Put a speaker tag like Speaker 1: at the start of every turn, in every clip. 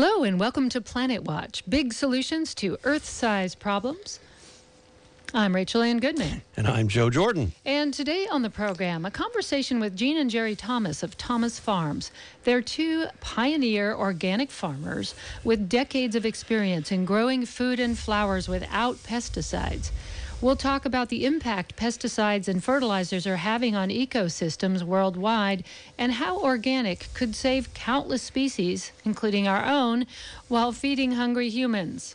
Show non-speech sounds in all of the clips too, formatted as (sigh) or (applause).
Speaker 1: Hello, and welcome to Planet Watch Big Solutions to Earth Size Problems. I'm Rachel Ann Goodman.
Speaker 2: And I'm Joe Jordan.
Speaker 1: And today on the program, a conversation with Gene and Jerry Thomas of Thomas Farms. They're two pioneer organic farmers with decades of experience in growing food and flowers without pesticides. We'll talk about the impact pesticides and fertilizers are having on ecosystems worldwide and how organic could save countless species, including our own, while feeding hungry humans.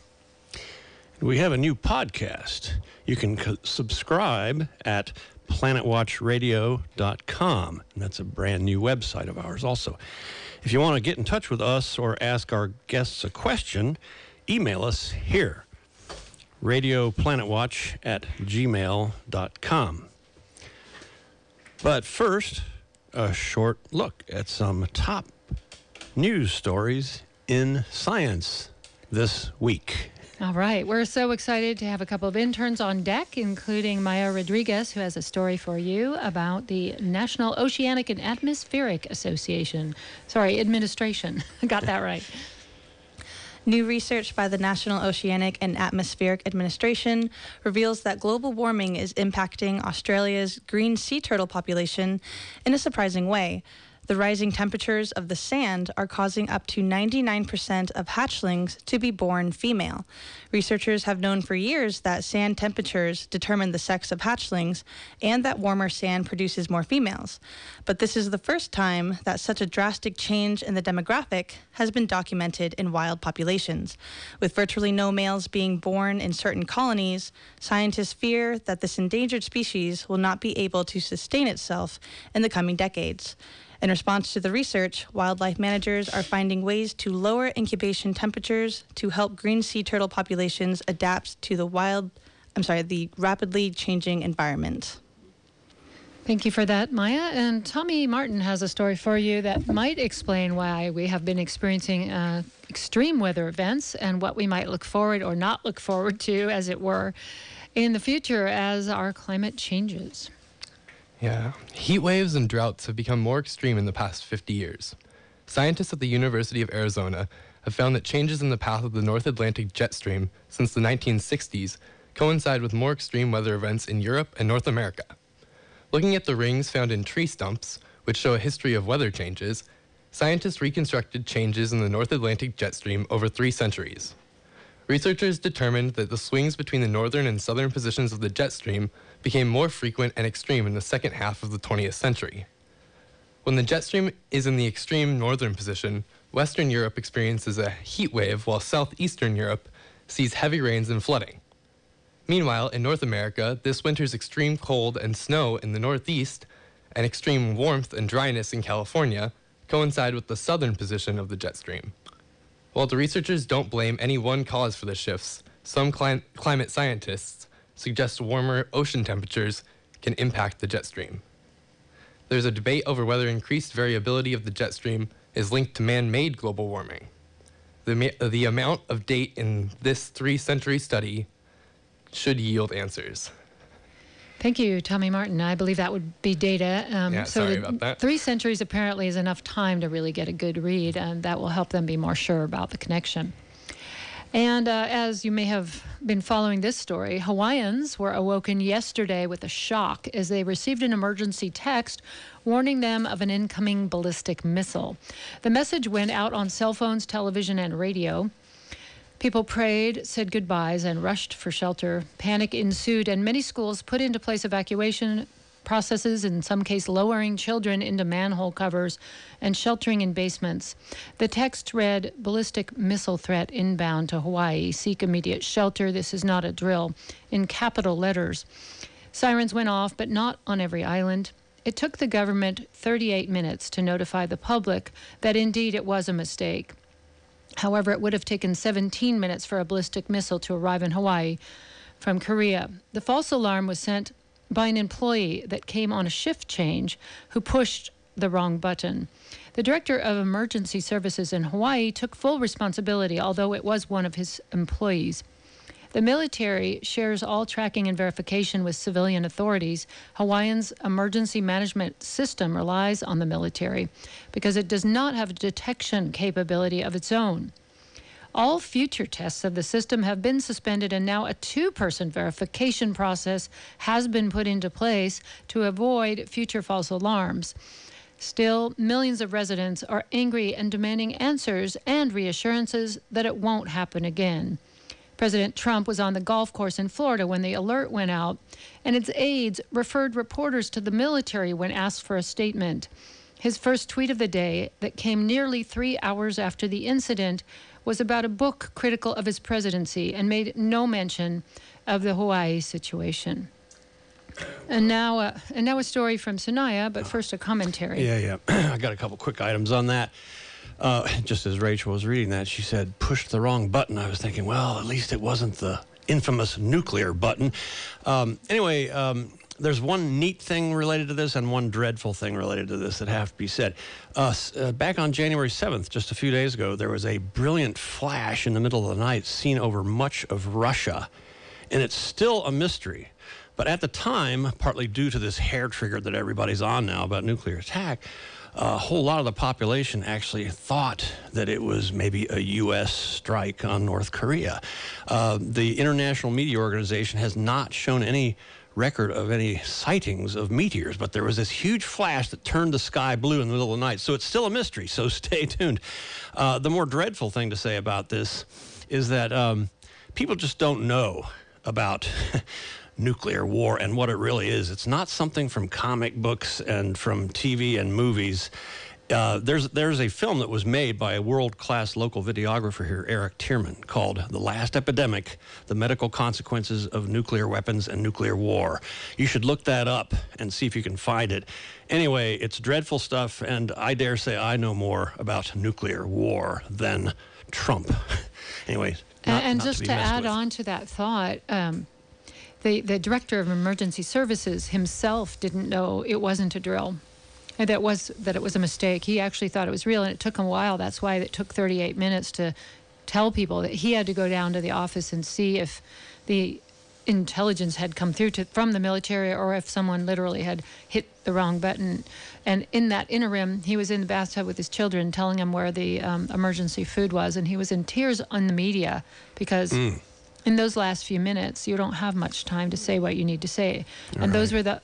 Speaker 2: We have a new podcast. You can subscribe at planetwatchradio.com. And that's a brand new website of ours also. If you want to get in touch with us or ask our guests a question, email us here radioplanetwatch at gmail.com. But first, a short look at some top news stories in science this week.
Speaker 1: All right. We're so excited to have a couple of interns on deck, including Maya Rodriguez, who has a story for you about the National Oceanic and Atmospheric Association. Sorry, administration. (laughs) Got that right.
Speaker 3: New research by the National Oceanic and Atmospheric Administration reveals that global warming is impacting Australia's green sea turtle population in a surprising way. The rising temperatures of the sand are causing up to 99% of hatchlings to be born female. Researchers have known for years that sand temperatures determine the sex of hatchlings and that warmer sand produces more females. But this is the first time that such a drastic change in the demographic has been documented in wild populations. With virtually no males being born in certain colonies, scientists fear that this endangered species will not be able to sustain itself in the coming decades. In response to the research, wildlife managers are finding ways to lower incubation temperatures to help green sea turtle populations adapt to the wild, I'm sorry, the rapidly changing environment.
Speaker 1: Thank you for that, Maya. And Tommy Martin has a story for you that might explain why we have been experiencing uh, extreme weather events and what we might look forward or not look forward to, as it were, in the future as our climate changes.
Speaker 4: Yeah, heat waves and droughts have become more extreme in the past 50 years. Scientists at the University of Arizona have found that changes in the path of the North Atlantic jet stream since the 1960s coincide with more extreme weather events in Europe and North America. Looking at the rings found in tree stumps, which show a history of weather changes, scientists reconstructed changes in the North Atlantic jet stream over three centuries. Researchers determined that the swings between the northern and southern positions of the jet stream became more frequent and extreme in the second half of the 20th century. When the jet stream is in the extreme northern position, Western Europe experiences a heat wave while southeastern Europe sees heavy rains and flooding. Meanwhile, in North America, this winter's extreme cold and snow in the northeast and extreme warmth and dryness in California coincide with the southern position of the jet stream. While the researchers don't blame any one cause for the shifts, some cli- climate scientists suggests warmer ocean temperatures can impact the jet stream. There's a debate over whether increased variability of the jet stream is linked to man made global warming. The, the amount of date in this three century study should yield answers.
Speaker 1: Thank you, Tommy Martin. I believe that would be data.
Speaker 4: Um, yeah, so sorry about that.
Speaker 1: Three centuries apparently is enough time to really get a good read, and that will help them be more sure about the connection. And uh, as you may have been following this story, Hawaiians were awoken yesterday with a shock as they received an emergency text warning them of an incoming ballistic missile. The message went out on cell phones, television, and radio. People prayed, said goodbyes, and rushed for shelter. Panic ensued, and many schools put into place evacuation processes, in some case lowering children into manhole covers and sheltering in basements. The text read ballistic missile threat inbound to Hawaii. Seek immediate shelter. This is not a drill. In capital letters. Sirens went off, but not on every island. It took the government 38 minutes to notify the public that indeed it was a mistake. However, it would have taken 17 minutes for a ballistic missile to arrive in Hawaii from Korea. The false alarm was sent by an employee that came on a shift change who pushed the wrong button. The director of emergency services in Hawaii took full responsibility, although it was one of his employees. The military shares all tracking and verification with civilian authorities. Hawaiian's emergency management system relies on the military because it does not have a detection capability of its own. All future tests of the system have been suspended, and now a two person verification process has been put into place to avoid future false alarms. Still, millions of residents are angry and demanding answers and reassurances that it won't happen again. President Trump was on the golf course in Florida when the alert went out, and its aides referred reporters to the military when asked for a statement. His first tweet of the day, that came nearly three hours after the incident, was about a book critical of his presidency and made no mention of the Hawaii situation. And now, uh, and now a story from Sanaya, but first a commentary.
Speaker 2: Yeah, yeah. (clears throat) I got a couple quick items on that. Uh, just as Rachel was reading that, she said, pushed the wrong button. I was thinking, well, at least it wasn't the infamous nuclear button. Um, anyway, um, there's one neat thing related to this and one dreadful thing related to this that have to be said. Uh, uh, back on January 7th, just a few days ago, there was a brilliant flash in the middle of the night seen over much of Russia. And it's still a mystery. But at the time, partly due to this hair trigger that everybody's on now about nuclear attack, a whole lot of the population actually thought that it was maybe a U.S. strike on North Korea. Uh, the International Meteor Organization has not shown any record of any sightings of meteors, but there was this huge flash that turned the sky blue in the middle of the night. So it's still a mystery, so (laughs) stay tuned. Uh, the more dreadful thing to say about this is that um, people just don't know about. (laughs) nuclear war and what it really is. It's not something from comic books and from TV and movies. Uh, there's there's a film that was made by a world class local videographer here, Eric Tierman, called "The Last Epidemic: The Medical Consequences of Nuclear Weapons and Nuclear War." You should look that up and see if you can find it. Anyway, it's dreadful stuff, and I dare say I know more about nuclear war than Trump. (laughs) anyway,
Speaker 1: not, and, just to, to add with. on to that thought. Um, the, the director of emergency services himself didn't know it wasn't a drill and that was that it was a mistake he actually thought it was real and it took him a while that's why it took 38 minutes to tell people that he had to go down to the office and see if the intelligence had come through to, from the military or if someone literally had hit the wrong button. And in that interim, he was in the bathtub with his children telling them where the um, emergency food was. And he was in tears on the media because mm in those last few minutes, you don't have much time to say what you need to say. All and right. those were the,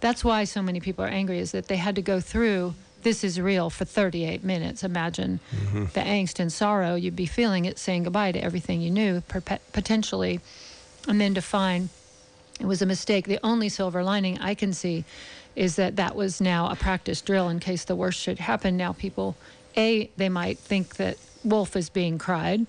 Speaker 1: that's why so many people are angry is that they had to go through this is real for 38 minutes. Imagine mm-hmm. the angst and sorrow you'd be feeling it saying goodbye to everything you knew, potentially, and then to find it was a mistake. The only silver lining I can see is that that was now a practice drill in case the worst should happen. Now, people, A, they might think that wolf is being cried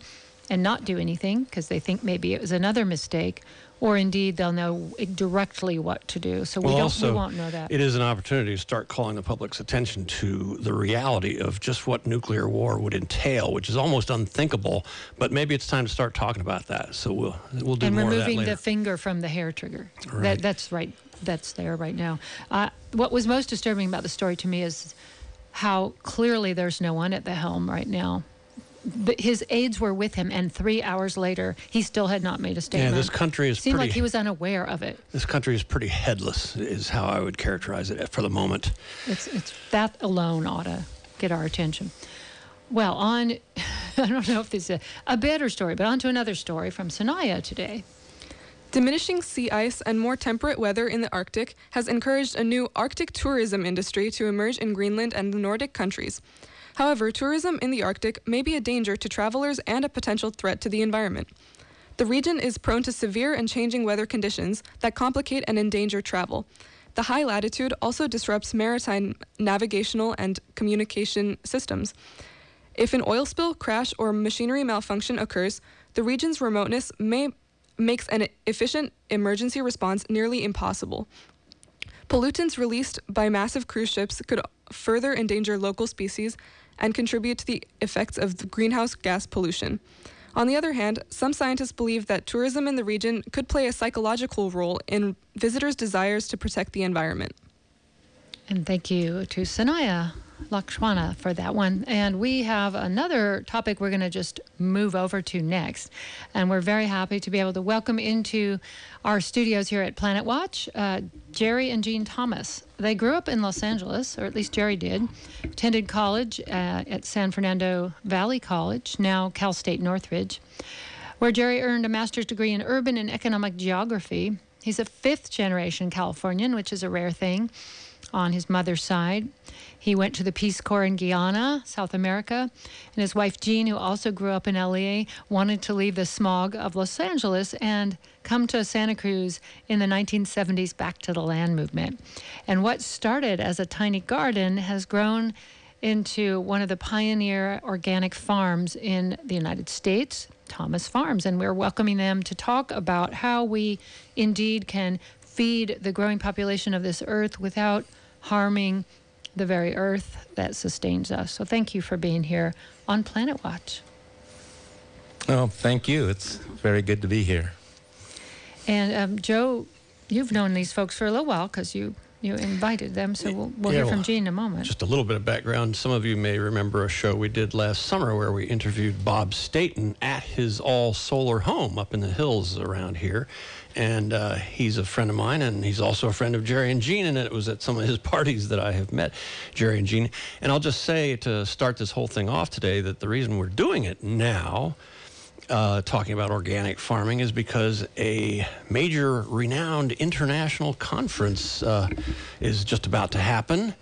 Speaker 1: and not do anything because they think maybe it was another mistake, or indeed they'll know directly what to do. So we
Speaker 2: well,
Speaker 1: don't
Speaker 2: also,
Speaker 1: we won't know that.
Speaker 2: It is an opportunity to start calling the public's attention to the reality of just what nuclear war would entail, which is almost unthinkable. But maybe it's time to start talking about that. So we'll we'll do
Speaker 1: and
Speaker 2: more
Speaker 1: of that later.
Speaker 2: And
Speaker 1: removing the finger from the hair trigger.
Speaker 2: Right.
Speaker 1: That, that's right. That's there right now. Uh, what was most disturbing about the story to me is how clearly there's no one at the helm right now the, his aides were with him, and three hours later, he still had not made a statement.
Speaker 2: Yeah, this country is
Speaker 1: seemed
Speaker 2: pretty,
Speaker 1: like he was unaware of it.
Speaker 2: This country is pretty headless, is how I would characterize it for the moment.
Speaker 1: It's it's that alone ought to get our attention. Well, on (laughs) I don't know if this is a, a better story, but on to another story from Sanaya today.
Speaker 5: Diminishing sea ice and more temperate weather in the Arctic has encouraged a new Arctic tourism industry to emerge in Greenland and the Nordic countries. However, tourism in the Arctic may be a danger to travelers and a potential threat to the environment. The region is prone to severe and changing weather conditions that complicate and endanger travel. The high latitude also disrupts maritime navigational and communication systems. If an oil spill, crash, or machinery malfunction occurs, the region's remoteness may makes an efficient emergency response nearly impossible. Pollutants released by massive cruise ships could further endanger local species and contribute to the effects of greenhouse gas pollution. On the other hand, some scientists believe that tourism in the region could play a psychological role in visitors' desires to protect the environment.
Speaker 1: And thank you to Sanaya Lakshwana for that one. And we have another topic we're going to just move over to next. And we're very happy to be able to welcome into our studios here at Planet Watch uh, Jerry and Jean Thomas. They grew up in Los Angeles, or at least Jerry did, attended college uh, at San Fernando Valley College, now Cal State Northridge, where Jerry earned a master's degree in urban and economic geography. He's a fifth generation Californian, which is a rare thing on his mother's side. He went to the Peace Corps in Guyana, South America, and his wife Jean, who also grew up in LA, wanted to leave the smog of Los Angeles and come to Santa Cruz in the 1970s back to the land movement. And what started as a tiny garden has grown into one of the pioneer organic farms in the United States, Thomas Farms. And we're welcoming them to talk about how we indeed can feed the growing population of this earth without harming the very earth that sustains us. So thank you for being here on Planet Watch.
Speaker 6: Oh, thank you. It's very good to be here.
Speaker 1: And um, Joe, you've known these folks for a little while because you you invited them. So we'll, we'll
Speaker 2: Yeah,
Speaker 1: hear from
Speaker 2: well,
Speaker 1: Gene in a moment.
Speaker 2: Just a little bit of background. Some of you may remember a show we did last summer where we interviewed Bob Staten at his all solar home up in the hills around here. And uh, he's a friend of mine, and he's also a friend of Jerry and Gene. And it was at some of his (laughs) parties that I have met Jerry and Gene. And I'll just say to start this whole thing off today that the reason we're doing it now uh, talking about organic farming is because a major renowned international conference uh, is just about to happen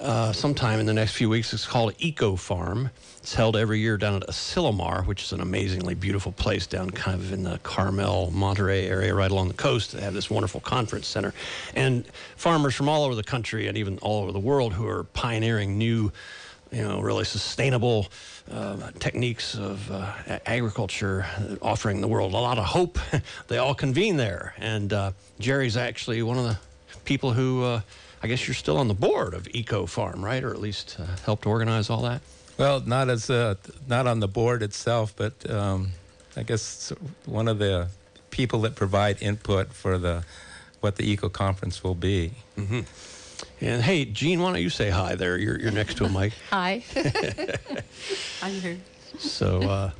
Speaker 2: uh, sometime in the next few weeks. It's called Eco Farm. It's held every year down at Asilomar, which is an amazingly beautiful place down kind of in the Carmel, Monterey area, right along the coast. They have this wonderful conference center. And farmers from all over the country and even all over the world who are pioneering new you know, really sustainable uh, techniques of uh, agriculture, uh, offering the world a lot of hope. (laughs) they all convene there, and uh, Jerry's actually one of the people who, uh, I guess, you're still on the board of Eco Farm, right, or at least uh, helped organize all that.
Speaker 6: Well, not as uh, not on the board itself, but um, I guess one of the people that provide input for the what the eco conference will be.
Speaker 2: And hey, Gene, why don't you say hi there? You're, you're next to a mic. (laughs)
Speaker 7: Hi. (laughs) I'm here.
Speaker 2: So, uh,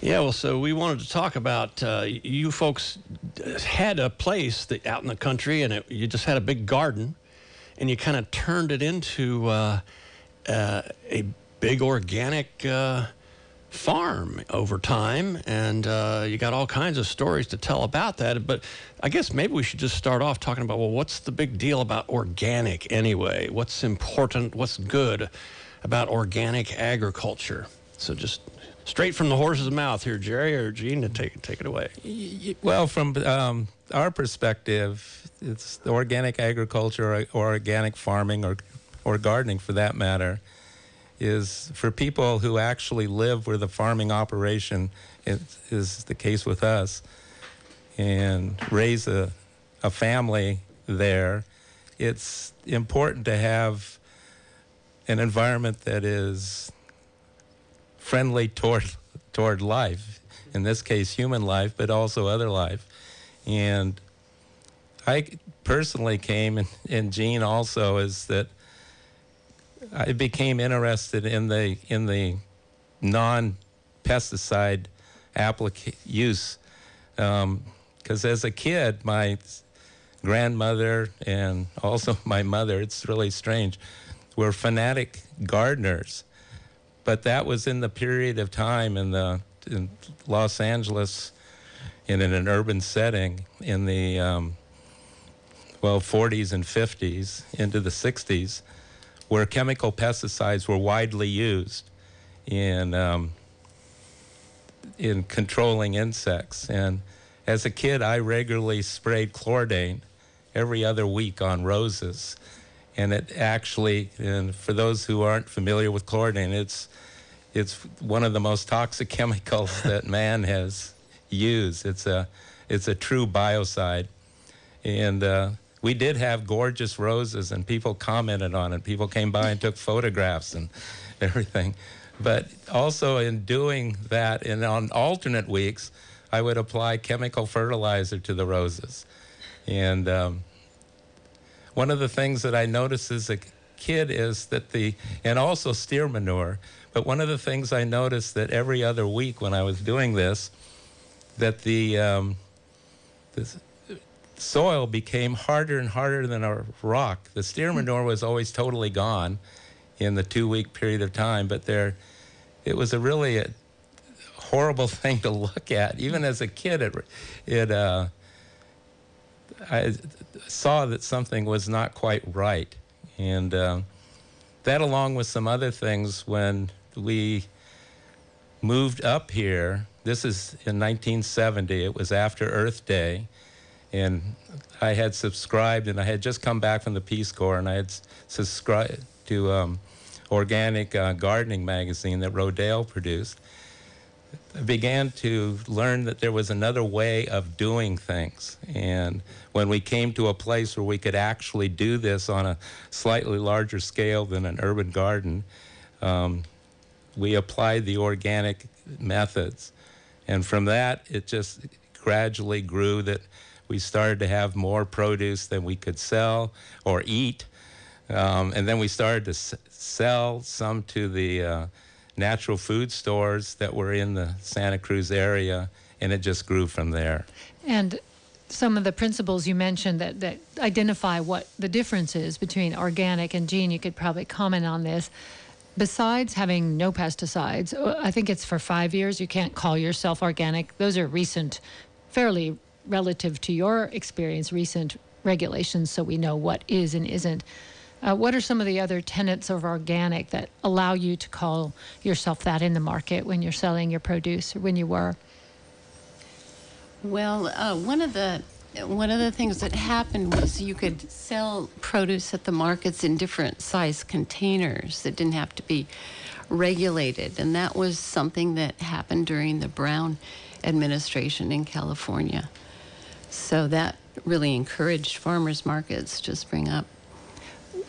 Speaker 2: yeah, well, so we wanted to talk about uh, you folks had a place that out in the country, and it, you just had a big garden, and you kind of turned it into uh, uh, a big organic uh, farm over time, and uh, you got all kinds of stories to tell about that. But I guess maybe we should just start off talking about well, what's the big deal about organic anyway? What's important? What's good about organic agriculture? So just straight from the horse's mouth here, Jerry or Gene, to take take it away.
Speaker 6: Well, from um, our perspective, it's organic agriculture or, or organic farming or or gardening for that matter is for people who actually live where the farming operation is, is the case with us and raise a, a family there. It's important to have an environment that is friendly toward toward life. In this case, human life, but also other life. And I personally came, and, and Gene also, is that I became interested in the in the non-pesticide applica- use. Because as a kid, my grandmother and also (laughs) my mother, it's really strange, were fanatic gardeners. But that was in the period of time in the in Los Angeles, in an urban setting in the um, well 40s and 50s into the 60s, where chemical pesticides were widely used in um, in controlling insects. And as a kid, I regularly sprayed chlordane every other week on roses. And it actually, and for those who aren't familiar with chlordane, it's it's one of the most toxic (laughs) chemicals that man has used. It's a it's a true biocide, and uh, we did have gorgeous roses, and people commented on it. People came by and took photographs and everything. But also in doing that, and on alternate weeks, I would apply chemical fertilizer to the roses, and um, one of the things that I noticed as a kid is that the, and also steer manure. But one of the things I noticed that every other week when I was doing this, that the, um, the soil became harder and harder than a rock. The steer
Speaker 1: Hmm.
Speaker 6: manure was always totally gone in the two week period of time, but there, it was a really a horrible (laughs) thing to look at. Even as a kid, it, it uh, I saw that something was not quite right. And um, that, along with some other things, when we moved up here, this is in 1970, it was after Earth Day, and I had subscribed, and I had just come back from the Peace Corps, and I had subscribed to um, organic uh, gardening magazine that Rodale produced. I began to learn that there was another way of doing things. And when we came to a place where we could actually do this on a slightly larger scale than an urban garden, um, we applied the organic methods. And from that, it just gradually grew that we started to have more produce than we could sell or eat. Um, and then we started to s- sell some to the uh, natural food stores that were in the Santa Cruz area, and it just grew from there.
Speaker 1: And some of the principles you mentioned that, that identify what the difference is between organic and gene, you could probably comment on this. Besides having no pesticides, uh, I think it's for five years, you can't call yourself organic. Those are recent, fairly relative to your experience, recent regulations, so we know what is and isn't. Uh, what are some of the other tenets of organic that allow you to call yourself that in the market when you're selling your produce or when you were?
Speaker 7: Well, uh, one of the one of the things that happened was you could sell produce at the markets in different size containers that didn't have to be regulated, and that was something that happened during the Brown administration in California. So that really encouraged farmers markets to spring up.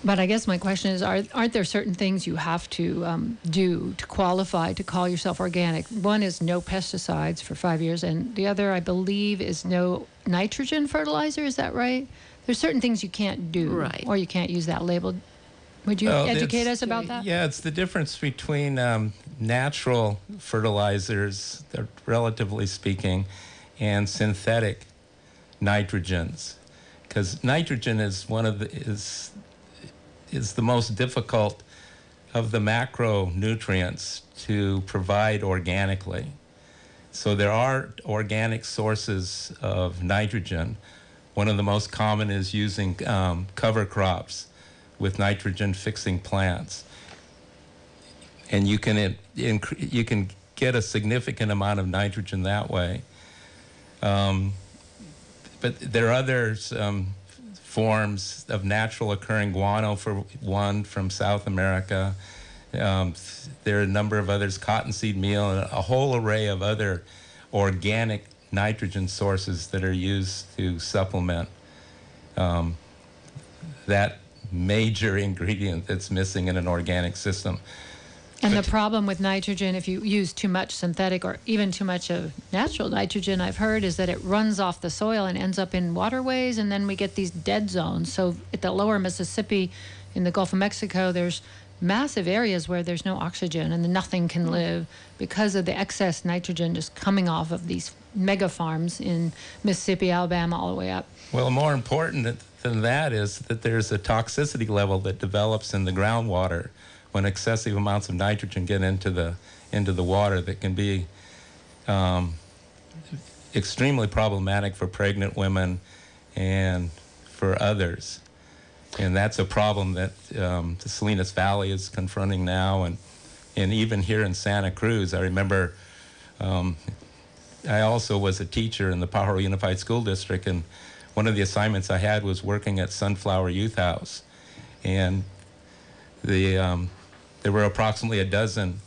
Speaker 1: But I guess my question is: are, Aren't there certain things you have to um, do to qualify to call yourself organic? One is no pesticides for five years, and the other, I believe, is no nitrogen fertilizer. Is that right? There's certain things you can't do,
Speaker 7: Right.
Speaker 1: Or you can't use that label. Would you
Speaker 6: Well,
Speaker 1: educate us about that?
Speaker 6: Yeah, it's the difference between um, natural fertilizers, relatively speaking, and synthetic nitrogens, because nitrogen is one of the is is the most difficult of the macronutrients to provide organically. So there are organic sources of nitrogen. One of the most common is using um, cover crops with nitrogen fixing plants. And you can you can get a significant amount of nitrogen that way. Um, but there are others um, forms of natural occurring guano for one from South America. Um, there are a number of others, cottonseed meal, and a whole array of other organic nitrogen sources that are used to supplement um, that major (laughs) ingredient that's missing in an organic system.
Speaker 1: And the problem with nitrogen, if you use too much synthetic or even too much of natural nitrogen, I've heard, is that it runs off the soil and ends up in waterways, and then we get these dead zones. So at the lower Mississippi, in the Gulf of Mexico, there's massive areas where there's no oxygen and nothing can mm-hmm. live because of the excess nitrogen just coming off of these mega farms in Mississippi, Alabama, all the way up.
Speaker 6: Well, more important than that is that there's a toxicity level that develops in the groundwater when excessive amounts of nitrogen get into the into the water that can be um, extremely problematic for pregnant women and for others. And that's a problem that um, the Salinas Valley is confronting now, and and even here in Santa Cruz, I remember. Um, I also was a teacher in the Pajaro Unified School District, and one of the assignments I had was working at Sunflower Youth House, and the um, there were approximately a dozen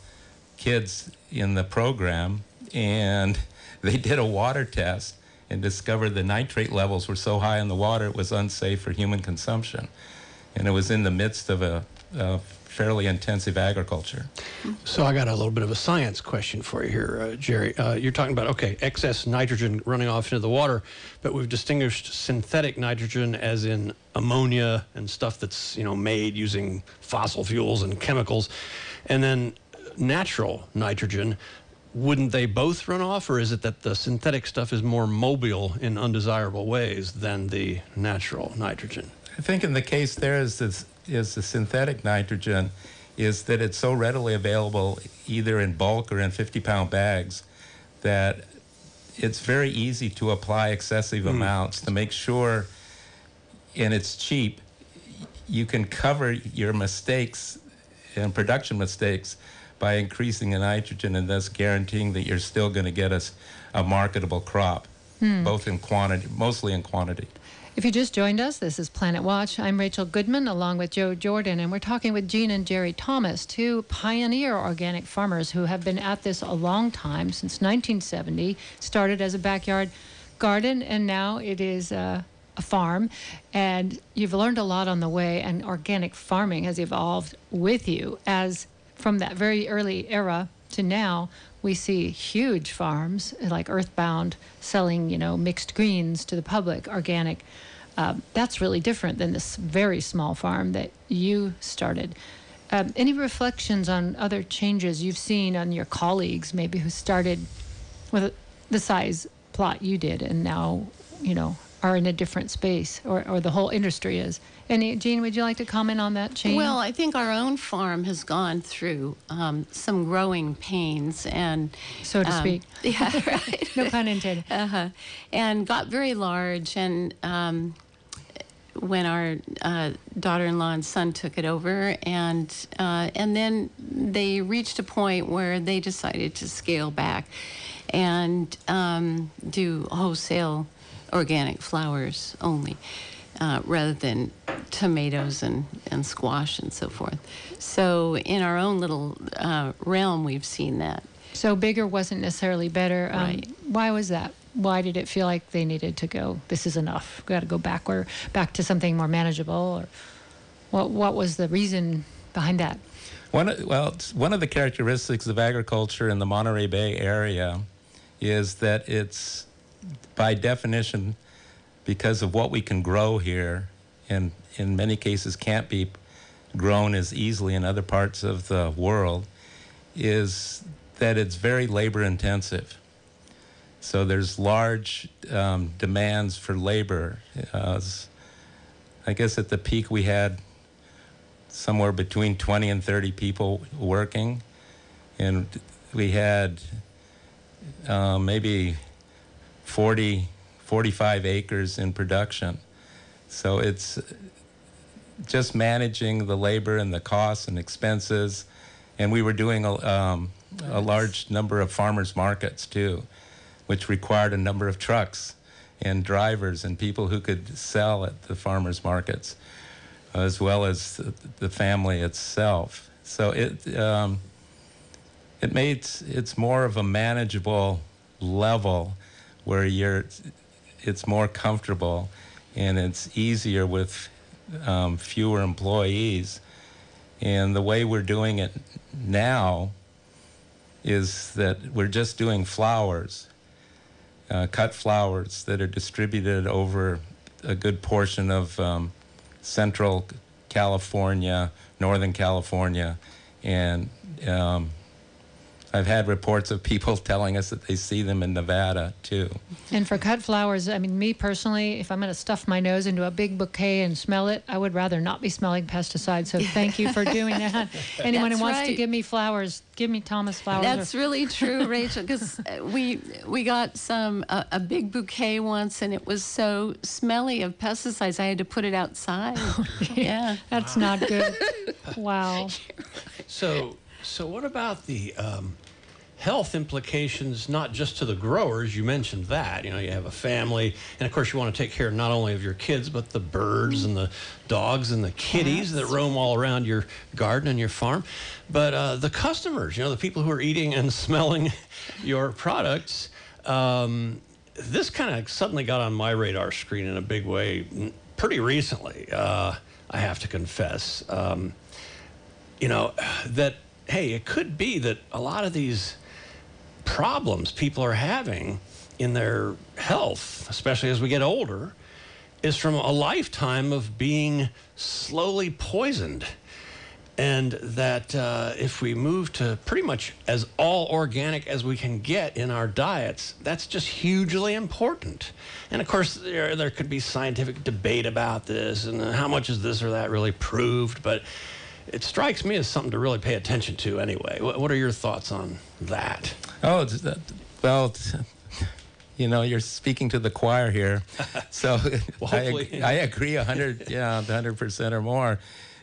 Speaker 6: kids in the program, and (laughs) they did a water test and discovered the nitrate levels were so high in the water it was unsafe for human consumption, and it was in the midst of a, a fairly intensive agriculture.
Speaker 2: So I got a little bit of a science question for you here, uh, Jerry. Uh, you're talking about okay, excess nitrogen running off into the water, but we've distinguished synthetic nitrogen as in ammonia and stuff that's you know made using fossil fuels and chemicals, and then natural nitrogen. Wouldn't they both run off, or is it that the synthetic stuff is more mobile in undesirable ways than the natural nitrogen?
Speaker 6: I think in the case there is this, is the synthetic nitrogen is that it's so readily available either in bulk or in 50 pound bags that it's very easy to apply excessive
Speaker 2: Hmm.
Speaker 6: amounts to make sure and it's cheap you can cover your mistakes and production mistakes by increasing the nitrogen and thus guaranteeing that you're still going to get us a marketable crop both in quantity mostly in quantity
Speaker 1: If you just joined us, this is Planet Watch. I'm Rachel Goodman along with Joe Jordan, and we're talking with Gene and Jerry Thomas, two pioneer organic farmers who have been at this a long time since 1970. Started as a backyard garden, and now it is a farm. And you've learned a lot on the way, and organic farming has evolved with you as from that very early era to now we see huge farms like earthbound selling you know mixed greens to the public organic um, that's really different than this very small farm that you started um, any reflections on other changes you've seen on your colleagues maybe who started with the size plot you did and now you know are in a different space or, or the whole industry is any Jean would you like to comment on that change
Speaker 7: Well, I think our own farm has gone through um, some growing pains and
Speaker 1: so to
Speaker 7: um,
Speaker 1: speak (laughs)
Speaker 7: Yeah, right.
Speaker 1: no pun intended
Speaker 7: uh-huh. and got very large. And um, when our uh, daughter-in-law and son took it over, and uh, and then they reached a point where they decided to scale back and um, do wholesale organic flowers only. Uh, rather than tomatoes and, and squash and so forth. So, in our own little uh, realm, we've seen that.
Speaker 1: So bigger wasn't necessarily better. Um,
Speaker 7: Right.
Speaker 1: Why was that? Why did it feel like they needed to go? This is enough. We got to go backward, back to something more manageable. Or what? What was the reason behind that?
Speaker 6: One well, one of the characteristics of agriculture in the Monterey Bay area is that it's, by definition, because of what we can grow here, and in many cases can't be grown as easily in other parts of the world, is that it's very labor intensive. So there's large um, demands for labor. Uh, I guess at the peak we had somewhere between 20 and 30 people working. And we had uh, maybe 40, 45 acres in production. So it's just managing the labor and the costs and expenses. And we were doing a, um, a large number of farmers markets too, which required a number of trucks and drivers and people who could sell at the farmers markets as well as the- family itself. So it um, it made it's more of a manageable level where you're it's more comfortable and it's easier with um, fewer employees. And the way we're doing it now is that we're just doing flowers, uh, cut flowers that are distributed over a good portion of um, central California, northern California, and um, I've had reports of people (laughs) telling us that they see them in Nevada too.
Speaker 1: And for cut flowers, I mean, me personally, if I'm going to stuff my nose into a big bouquet and smell it, I would rather not be smelling pesticides. So thank you for doing (laughs) that. Anyone who
Speaker 7: That's
Speaker 1: wants to give me flowers, give me Thomas flowers. or-
Speaker 7: That's really true, Rachel, because uh, we we got some a, a big bouquet once, and it was so smelly of pesticides. I had to put it outside. (laughs) Oh, yeah.
Speaker 1: That's not good. wow.
Speaker 2: So, so what about the um, health implications, not just to the growers? You mentioned that. You know, you have a family, and of course, you want to take care not only of your kids, but the birds and the dogs and the kitties that roam all around your garden and your farm. But uh, the customers, you know, the people who are eating and (laughs) smelling your products. Um, this kind of suddenly got on my radar screen in a big way pretty recently. Uh, I have to confess. Um, you know, that, hey, it could be that a lot of these problems people are having in their health, especially as we get older, is from a lifetime of being slowly poisoned. And that uh, if we move to pretty much as all organic as we can get in our diets, that's just hugely important. And of course, there, there could be scientific debate about this and how much is this or that really proved. But it strikes me as something to really pay attention to anyway. What, what are your thoughts on that?
Speaker 6: Oh, uh, well, (laughs) you know, you're speaking to the choir here. (laughs) So (laughs)
Speaker 2: well,
Speaker 6: I, I agree 100, yeah, 100% or more.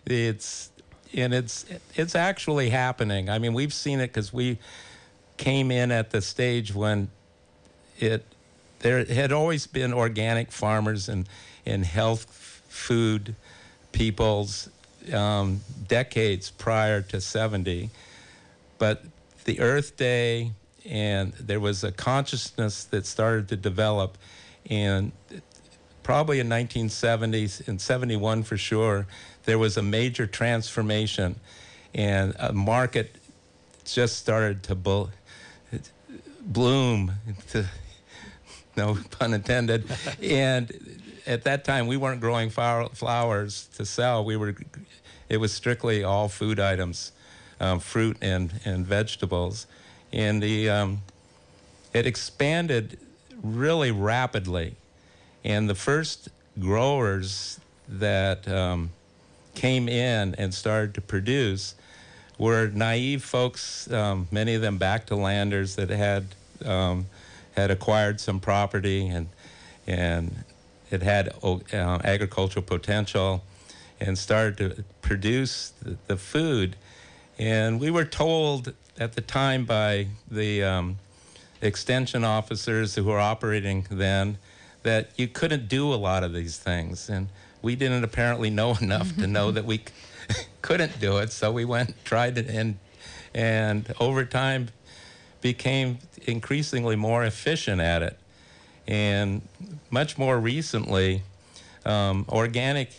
Speaker 6: It's, and it's, it's actually happening. I mean, we've seen it because we came in at the stage when it, there had always been organic farmers and, and health food peoples um, decades prior to 70. But the Earth Day, and there was a consciousness that started to develop. And probably in 1970s, in 71 for sure, there was a major transformation, and a market just started to blo- bloom. To, no pun intended. (laughs) and at that time, we weren't growing flowers to sell. We were it was strictly all food items, um, fruit and, and vegetables. And the, um, it expanded really rapidly. And the first growers that um, came in and started to produce were naive folks, um, many of them back to landers that had um, had acquired some property and and it had uh, agricultural potential and started to produce the, the food. And we were told at the time by the um, extension officers who were operating then that you couldn't do a lot of these things. And we didn't apparently know (laughs) enough to know that we (laughs) couldn't do it. So we went, tried it, and, and over time became increasingly more efficient at it. And much more recently, um, organic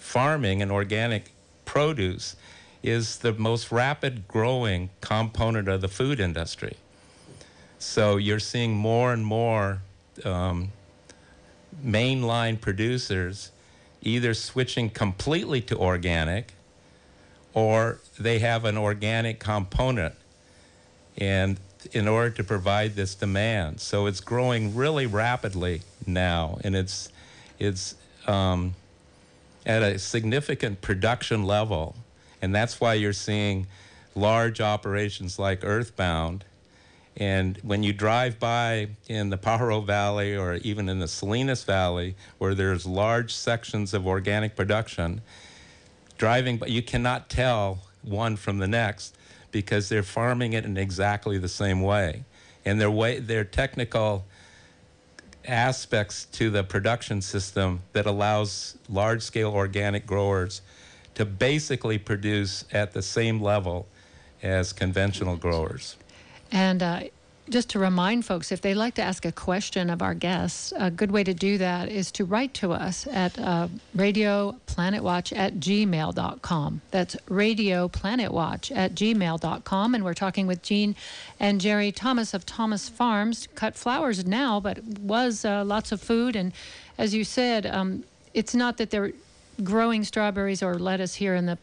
Speaker 6: farming and organic produce is the most rapid growing component of the food industry. So you're seeing more and more um, mainline producers either switching completely to organic or they have an organic component and in order to provide this demand so it's growing really rapidly now and it's it's um, at a significant production level. And that's why you're seeing large operations like Earthbound. And when you drive by in the Pajaro Valley or even in the Salinas Valley, where there's large sections of organic production, driving, but you cannot tell one from the next because they're farming it in exactly the same way. And their way, their technical aspects to the production system that allows large scale organic growers to basically produce at the same level as conventional growers.
Speaker 1: And uh, just to remind folks, if they'd like to ask a question of our guests, a good way to do that is to write to us at uh, radioplanetwatch at gmail.com. That's radioplanetwatch at gmail.com. And we're talking with Gene and Jerry Thomas of Thomas Farms. Cut flowers now, but was uh, lots of food. And as you said, um, it's not that they're growing strawberries or lettuce here in the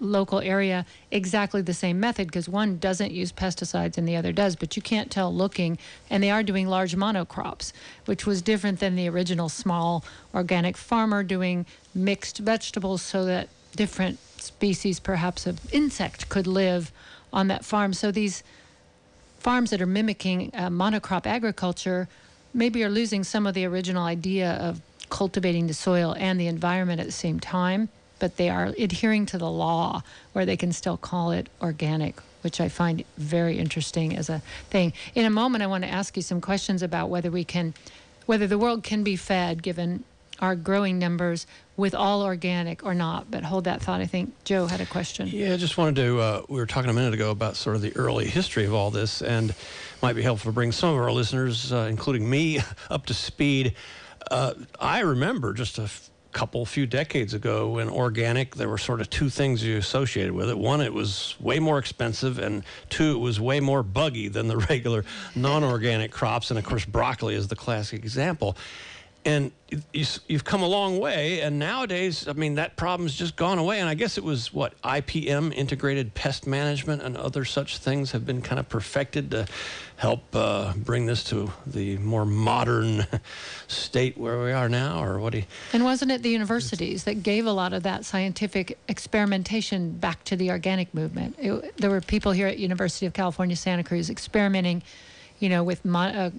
Speaker 1: local area exactly the same method because one doesn't use pesticides and the other does, but you can't tell looking. And they are doing large monocrops, which was different than the original small organic farmer doing mixed vegetables so that different species, perhaps of insect, could live on that farm. So these farms that are mimicking uh, monocrop agriculture maybe are losing some of the original idea of cultivating the soil and the environment at the same time but they are adhering to the law where they can still call it organic, which I find very interesting as a thing. In a moment, I want to ask you some questions about whether we can, whether the world can be fed given our growing numbers with all organic or not. But hold that thought. I think Joe had a question.
Speaker 2: Yeah, I just wanted to. Uh, we were talking a minute ago about sort of the early history of all this, and might be helpful to bring some of our listeners, uh, including me, (laughs) up to speed. Uh, I remember just a couple few decades ago when organic there were sort of two things you associated with it. One it was way more expensive and two it was way more buggy than the (laughs) regular non-organic crops and of course broccoli is the classic example and you, have come a long way and nowadays i mean that problem's just gone away. And i guess it was what ipm integrated pest management and other such things have been kind of perfected to help uh, bring this to the more modern (laughs) state where we are now or what do you
Speaker 1: and wasn't it the universities that gave a lot of that scientific experimentation back to the organic movement? It, there were people here at university of california santa cruz experimenting you know with uh,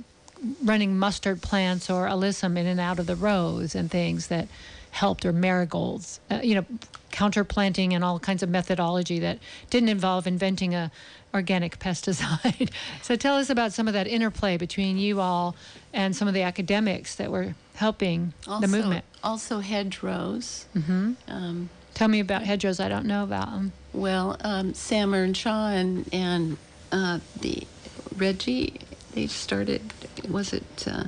Speaker 1: running mustard plants or alyssum in and out of the rows and things that helped or marigolds uh, you know counterplanting and all kinds of methodology that didn't involve inventing a organic pesticide. (laughs) So tell us about some of that interplay between you all and some of the academics that were helping
Speaker 7: also,
Speaker 1: the movement.
Speaker 7: also hedgerows.
Speaker 1: Mm-hmm. um, tell me about hedgerows. I don't know about them
Speaker 7: well um, sam earnshaw and, and uh, the reggie they started, was it, uh,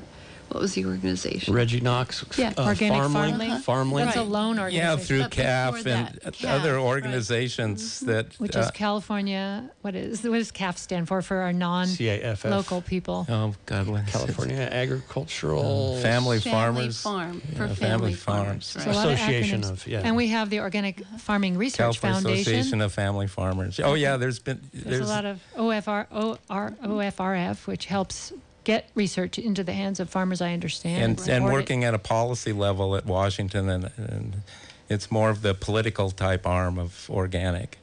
Speaker 7: what was the organization?
Speaker 2: Reggie Knox.
Speaker 1: Yeah, uh, Organic
Speaker 2: Farmling.
Speaker 1: Farming.
Speaker 2: Uh-huh. Farmling.
Speaker 1: That's a loan organization.
Speaker 6: Yeah, through
Speaker 7: But
Speaker 6: CAF and
Speaker 7: that, CAF,
Speaker 6: other organizations
Speaker 7: Mm-hmm.
Speaker 6: that.
Speaker 1: Which
Speaker 6: uh,
Speaker 1: is California, what is, what does CAF stand for, for our
Speaker 2: CAFF.
Speaker 1: non-local people?
Speaker 6: Oh God, what is?
Speaker 2: California Agricultural
Speaker 6: Family,
Speaker 7: Family
Speaker 6: farmers.
Speaker 7: farm,
Speaker 6: Yeah,
Speaker 7: for
Speaker 6: family
Speaker 7: family
Speaker 6: farms.
Speaker 7: farms,
Speaker 1: a
Speaker 7: right.
Speaker 1: lot of
Speaker 2: Association
Speaker 1: acronyms.
Speaker 2: of- yeah.
Speaker 1: And we have the Organic Farming Research
Speaker 6: California
Speaker 1: Foundation.
Speaker 6: Association of Family Farmers. Oh yeah, there's been
Speaker 1: There's, a lot of OFR, OR, OFRF, which helps get research into the hands of farmers, I understand.
Speaker 6: and, and
Speaker 1: it.
Speaker 6: working at a policy level at Washington, and, and it's more of the political type arm of organic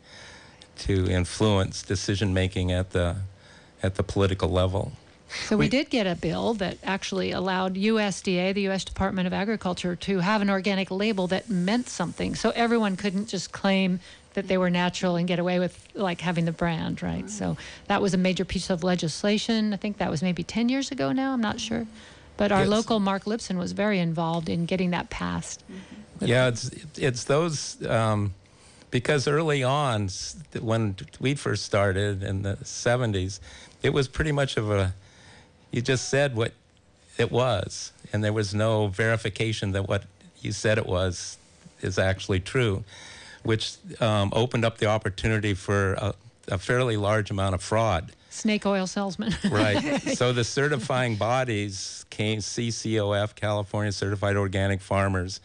Speaker 6: to influence decision making at the at the political level.
Speaker 1: So we did get a bill that actually allowed USDA, the U.S. Department of Agriculture, to have an organic label that meant something. So everyone couldn't just claim that they were natural and get away with like having the brand, right? So that was a major piece of legislation. I think that was maybe 10 years ago now. I'm not sure. But our
Speaker 6: Yes.
Speaker 1: local Mark Lipson was very involved in getting that passed.
Speaker 6: Yeah, it's it's those um, because early on, when we first started in the '70s, it was pretty much of a you just said what it was, and there was no verification that what you said it was is actually true, which um, opened up the opportunity for a, a fairly large amount of fraud.
Speaker 1: Snake oil salesman. (laughs)
Speaker 6: Right. (laughs) so the certifying bodies came CCOF, California Certified Organic Farmers,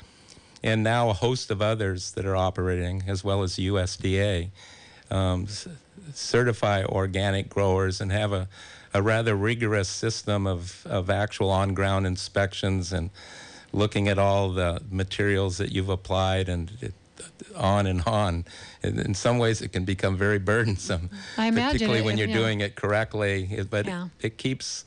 Speaker 6: and now a host of others that are operating, as well as USDA, um, certify organic growers and have a, a rather rigorous system of, of actual on ground inspections and looking at all the materials that you've applied and on and on. In, in some ways, it can become very burdensome, particularly when you're
Speaker 1: you know.
Speaker 6: doing it correctly. But
Speaker 1: Yeah.
Speaker 6: it, it keeps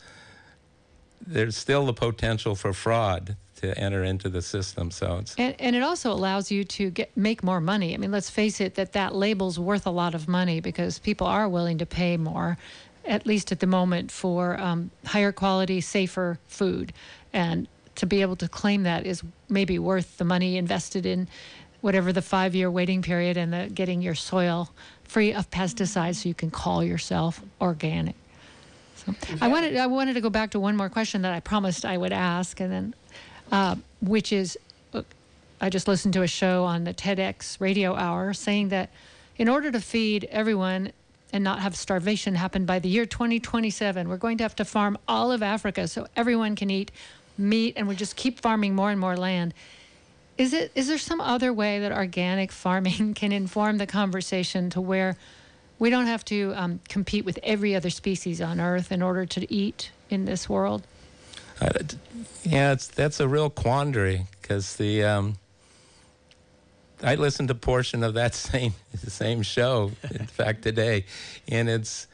Speaker 6: there's still the potential for fraud to enter into the system. So it's
Speaker 1: And, and it also allows you to get make more money. I mean, let's face it, that that label's worth a lot of money because people are willing to pay more, at least at the moment, for um, higher quality, safer food. And to be able to claim that is maybe worth the money invested in whatever the five year waiting period and the, getting your soil free of pesticides so you can call yourself organic. So I wanted I wanted to go back to one more question that I promised I would ask, and then, uh, which is, I just listened to a show on the TEDx Radio Hour saying that in order to feed everyone and not have starvation happen by the year 2027, we're going to have to farm all of Africa so everyone can eat meat, and we just keep farming more and more land. Is it is there some other way that organic farming (laughs) can inform the conversation to where we don't have to um, compete with every other species on Earth in order to eat in this world?
Speaker 6: I, yeah, it's that's a real quandary because the um, I listened to portion of that (laughs) same same show, in fact, today, and it's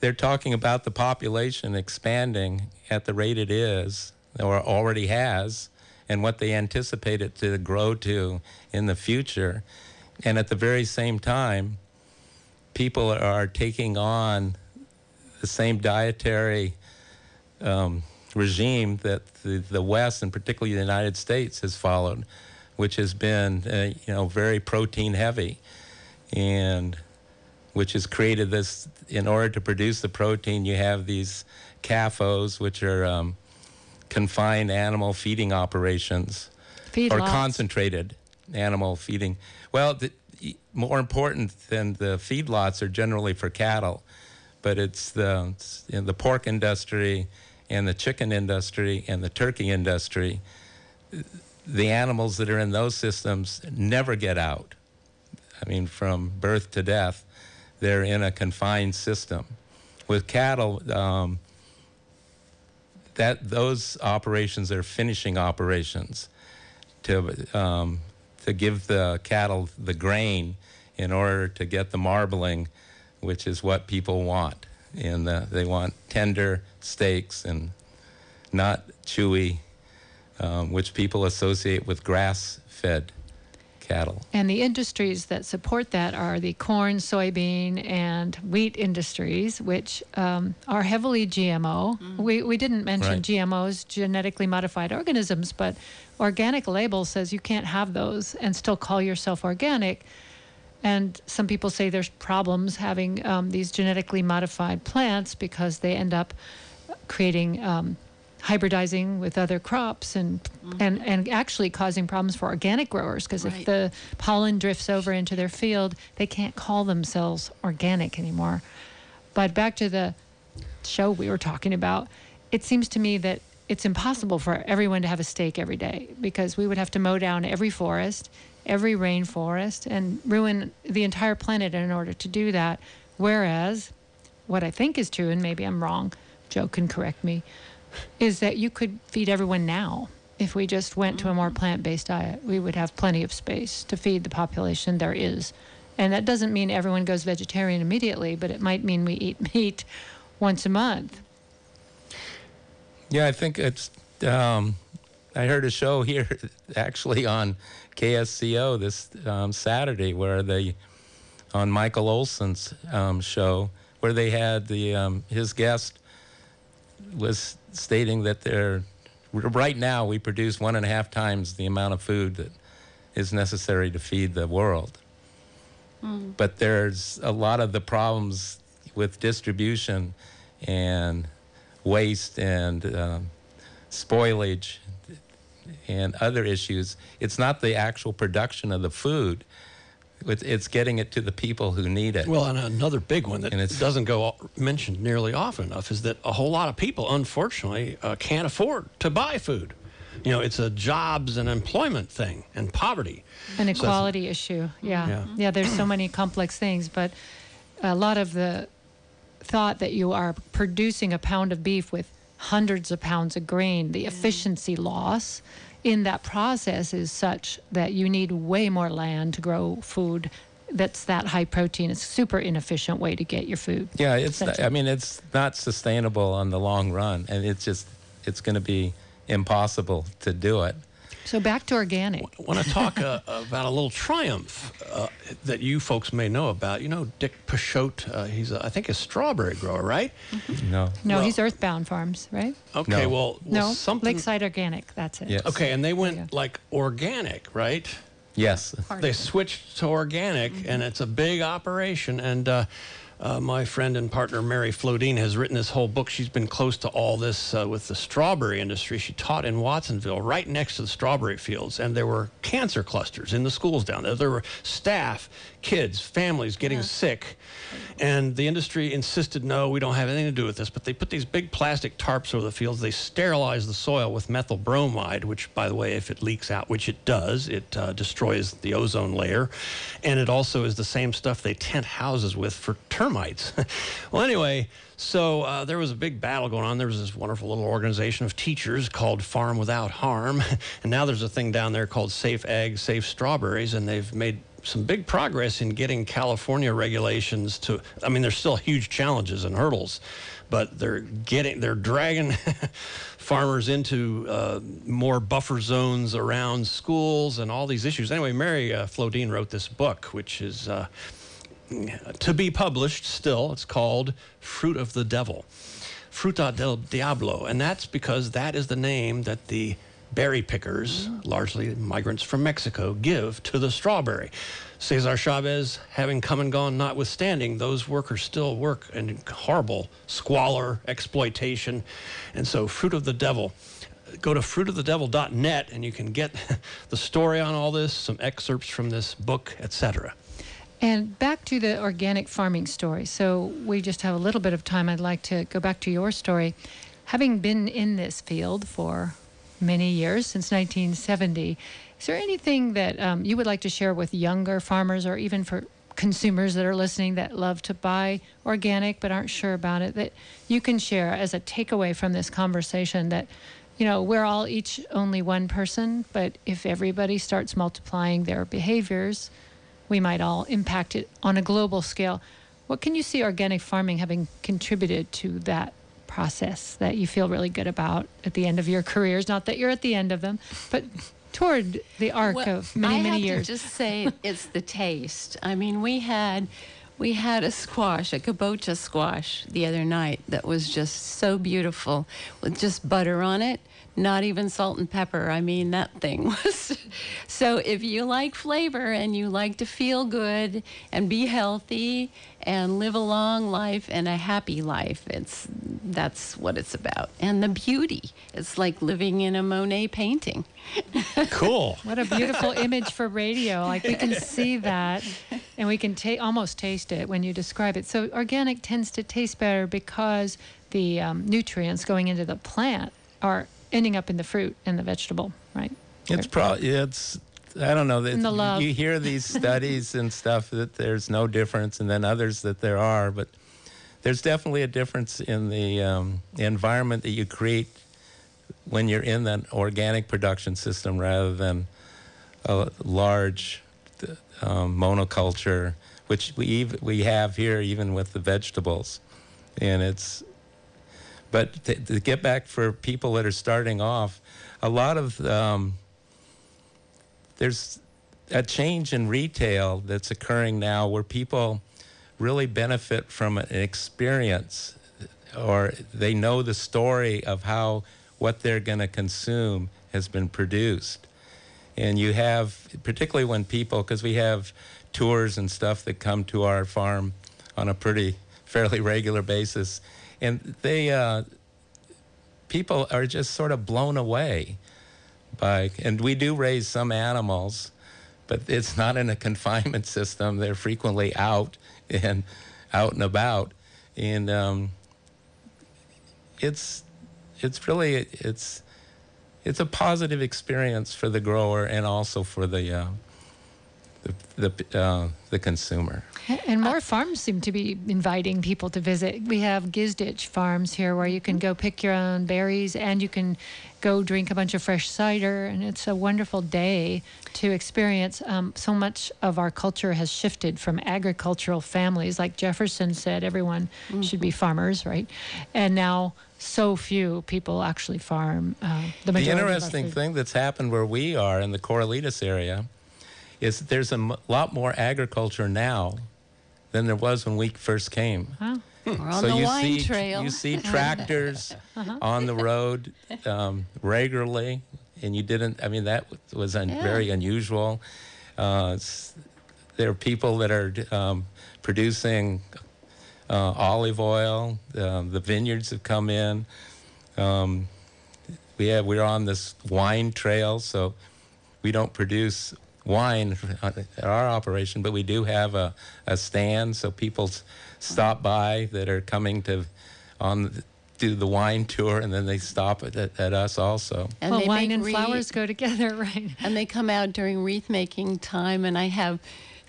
Speaker 6: they're talking about the population expanding at the rate it is or already has, and what they anticipate it to grow to in the future, and at the very same time, people are taking on the same dietary um, regime that the, the West, and particularly the United States, has followed, which has been, uh, you know, very protein heavy, and which has created this. In order to produce the protein, you have these CAFOs, which are um, confined animal feeding operations,
Speaker 1: Feed
Speaker 6: or
Speaker 1: lots.
Speaker 6: concentrated animal feeding. Well, the, more important than the feedlots are generally for cattle, but it's the in the pork industry and the chicken industry and the turkey industry. The animals that are in those systems never get out. I mean, from birth to death, they're in a confined system. With cattle, um, that those operations are finishing operations to um, to give the cattle the grain in order to get the marbling, which is what people want. And the, they want tender steaks and not chewy, um, which people associate with grass-fed cattle.
Speaker 1: And the industries that support that are the corn, soybean, and wheat industries, which um, are heavily GMO. We, we didn't mention
Speaker 6: Right.
Speaker 1: GMOs, genetically modified organisms, but organic label says you can't have those and still call yourself organic. And some people say there's problems having um, these genetically modified plants because they end up creating um, hybridizing with other crops and mm-hmm. and and actually causing problems for organic growers because if the pollen drifts over into their field, they can't call themselves organic anymore. But back to the show we were talking about, it seems to me that it's impossible for everyone to have a steak every day because we would have to mow down every forest, every rainforest, and ruin the entire planet in order to do that. Whereas, what I think is true, and maybe I'm wrong, Joe can correct me, is that you could feed everyone now. If we just went to a more plant based diet, we would have plenty of space to feed the population there is. And that doesn't mean everyone goes vegetarian immediately, but it might mean we eat (laughs) meat once a month.
Speaker 6: Yeah, I think it's. Um, I heard a show (laughs) here actually on KSCO this um, Saturday where they, on Michael Olson's um, show, where they had the um, his guest was stating that they're right now we produce one and a half times the amount of food that is necessary to feed the world. But there's a lot of the problems with distribution and waste and um, spoilage and other issues. It's not the actual production of the food. It's, it's getting it to the people who need it.
Speaker 2: Well, and another big one that
Speaker 6: And it's-
Speaker 2: doesn't go mentioned nearly often enough is that a whole lot of people, unfortunately, uh, can't afford to buy food. You know, it's a jobs and employment thing and poverty.
Speaker 1: An
Speaker 2: So
Speaker 1: equality issue. Yeah.
Speaker 2: Yeah.
Speaker 1: yeah. there's so many complex things, but a lot of the thought that you are producing a pound of beef with hundreds of pounds of grain, the efficiency loss in that process is such that you need way more land to grow food that's that high protein. It's a super inefficient way to get your food.
Speaker 6: Yeah, it's. I mean, it's not sustainable on the long run, and it's just it's going to be impossible to do it.
Speaker 1: So back to organic.
Speaker 2: I want to talk uh, about a little triumph uh, that you folks may know about. You know, Dick Peixoto, uh, he's, a, I think, a strawberry grower, right?
Speaker 6: No.
Speaker 1: No,
Speaker 2: Well-
Speaker 1: he's Earthbound Farms, right?
Speaker 2: Okay,
Speaker 6: No.
Speaker 2: well, well
Speaker 1: No,
Speaker 2: something.
Speaker 1: Lakeside Organic. That's it.
Speaker 6: Yes.
Speaker 2: Okay, and they went
Speaker 1: go.
Speaker 2: like organic, right?
Speaker 6: Yes.
Speaker 2: they switched to organic, and it's a big operation. And uh, my friend and partner Mary Flodine has written this whole book. She's been close to all this uh, with the strawberry industry. She taught in Watsonville, right next to the strawberry fields, and there were cancer clusters in the schools down there. There were staff, kids, families getting sick, and the industry insisted, no, we don't have anything to do with this. But they put these big plastic tarps over the fields. They sterilize the soil with methyl bromide, which, by the way, if it leaks out, which it does, it uh, destroys the ozone layer, and it also is the same stuff they tent houses with for termites. (laughs) well, anyway. So uh, there was a big battle going on. There was this wonderful little organization of teachers called Farm Without Harm, (laughs) and now there's a thing down there called Safe Eggs, Safe Strawberries, and they've made some big progress in getting California regulations to. I mean, there's still huge challenges and hurdles, but they're getting, they're dragging (laughs) farmers into uh, more buffer zones around schools and all these issues. Anyway, Mary uh, Flodine wrote this book, which is. Uh, to be published still. It's called Fruit of the Devil, Fruta del Diablo. And that's because that is the name that the berry pickers, largely migrants from Mexico, give to the strawberry. Cesar Chavez having come and gone notwithstanding, those workers still work in horrible squalor, exploitation. And so, Fruit of the Devil. go to fruitofthedevil.net and you can get (laughs) the story on all this, some excerpts from this book, etc.
Speaker 1: And back to the organic farming story. So we just have a little bit of time. I'd like to go back to your story. Having been in this field for many years, since 1970, is there anything that um, you would like to share with younger farmers or even for consumers that are listening that love to buy organic but aren't sure about it that you can share as a takeaway from this conversation that you know we're all each only one person but if everybody starts multiplying their behaviors we might all impact it on a global scale. What can you see organic farming having contributed to that process that you feel really good about at the end of your careers not that you're at the end of them but toward the arc
Speaker 7: Well,
Speaker 1: of many
Speaker 7: I
Speaker 1: many
Speaker 7: have
Speaker 1: years
Speaker 7: To just say it's the taste. I mean, we had we had a squash, a kabocha squash, the other night that was just so beautiful with just butter on it. Not even salt and pepper. I mean, that thing (laughs) was. So, if you like flavor and you like to feel good and be healthy and live a long life and a happy life, it's that's what it's about. And the beauty. It's like living in a Monet painting.
Speaker 2: Cool. (laughs)
Speaker 1: What a beautiful image for radio. Like we can see that and we can ta- almost taste it when you describe it. So organic tends to taste better because the um, nutrients going into the plant are ending up in the fruit and the vegetable, right?
Speaker 6: It's probably it's I don't know that
Speaker 1: the
Speaker 6: you hear these (laughs) studies and stuff that there's no difference, and then others that there are, but there's definitely a difference in the um, environment that you create when you're in that organic production system rather than a large um, monoculture, which we ev- we have here even with the vegetables, and it's. But to, to get back for people that are starting off, a lot of um, there's a change in retail that's occurring now where people really benefit from an experience or they know the story of how what they're going to consume has been produced. And you have, particularly when people, because we have tours and stuff that come to our farm on a pretty fairly regular basis, and they, uh, people are just sort of blown away and we do raise some animals, but it's not in a (laughs) confinement system. They're frequently out and out and about, and um, it's it's really it's it's a positive experience for the grower and also for the uh, the the, uh, the consumer.
Speaker 1: And more farms seem to be inviting people to visit. We have Gizdich farms here where you can go pick your own berries and you can go drink a bunch of fresh cider. And it's a wonderful day to experience. Um, so much of our culture has shifted from agricultural families. Like Jefferson said, everyone should be farmers, right? And now so few people actually farm. Uh, the
Speaker 6: The
Speaker 1: majority of our
Speaker 6: interesting thing that's happened where we are in the Corralitos area is that there's a m- lot more agriculture now than there was when we first came.
Speaker 1: Wow.
Speaker 7: We're on
Speaker 6: so
Speaker 7: the
Speaker 6: you
Speaker 7: wine
Speaker 6: see
Speaker 7: trail.
Speaker 6: you see (laughs) tractors on the (laughs) road um, regularly, and you didn't. I mean, that was un-
Speaker 7: Yeah.
Speaker 6: very unusual. Uh, there are people that are um, producing uh, olive oil. Um, the vineyards have come in. Um, we have we're on this wine trail, so we don't produce wine at our operation, but we do have a, a stand, so people stop by that are coming to on do the wine tour, and then they stop at, at, at us also.
Speaker 7: and
Speaker 1: well, wine and
Speaker 7: wreath-
Speaker 1: flowers go together, (laughs) right?
Speaker 7: and they come out during wreath making time. And I have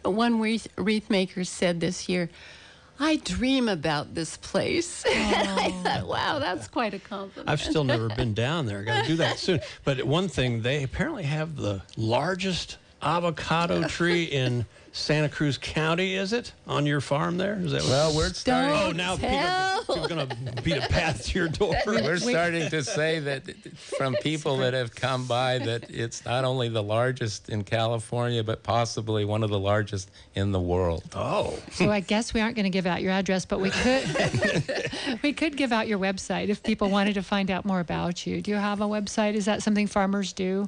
Speaker 7: one wreath, wreath maker said this year, I dream about this place. (laughs) I oh. thought, wow, that's quite a compliment.
Speaker 2: I've still never been down there. Got to do that (laughs) soon. But one thing, they apparently have the largest avocado (laughs) tree in Santa Cruz County. Is it on your farm there? Is that
Speaker 6: Well, we're starting.
Speaker 2: Oh, now people are,
Speaker 7: tell.
Speaker 2: people are going to beat a path to your door. (laughs)
Speaker 6: We're starting to say that from people that have come by that it's not only the largest in California, but possibly one of the largest in the world.
Speaker 2: Oh,
Speaker 1: So I guess we aren't going to give out your address, but we could (laughs) we could give out your website if people wanted to find out more about you. Do you have a website? Is that something farmers do?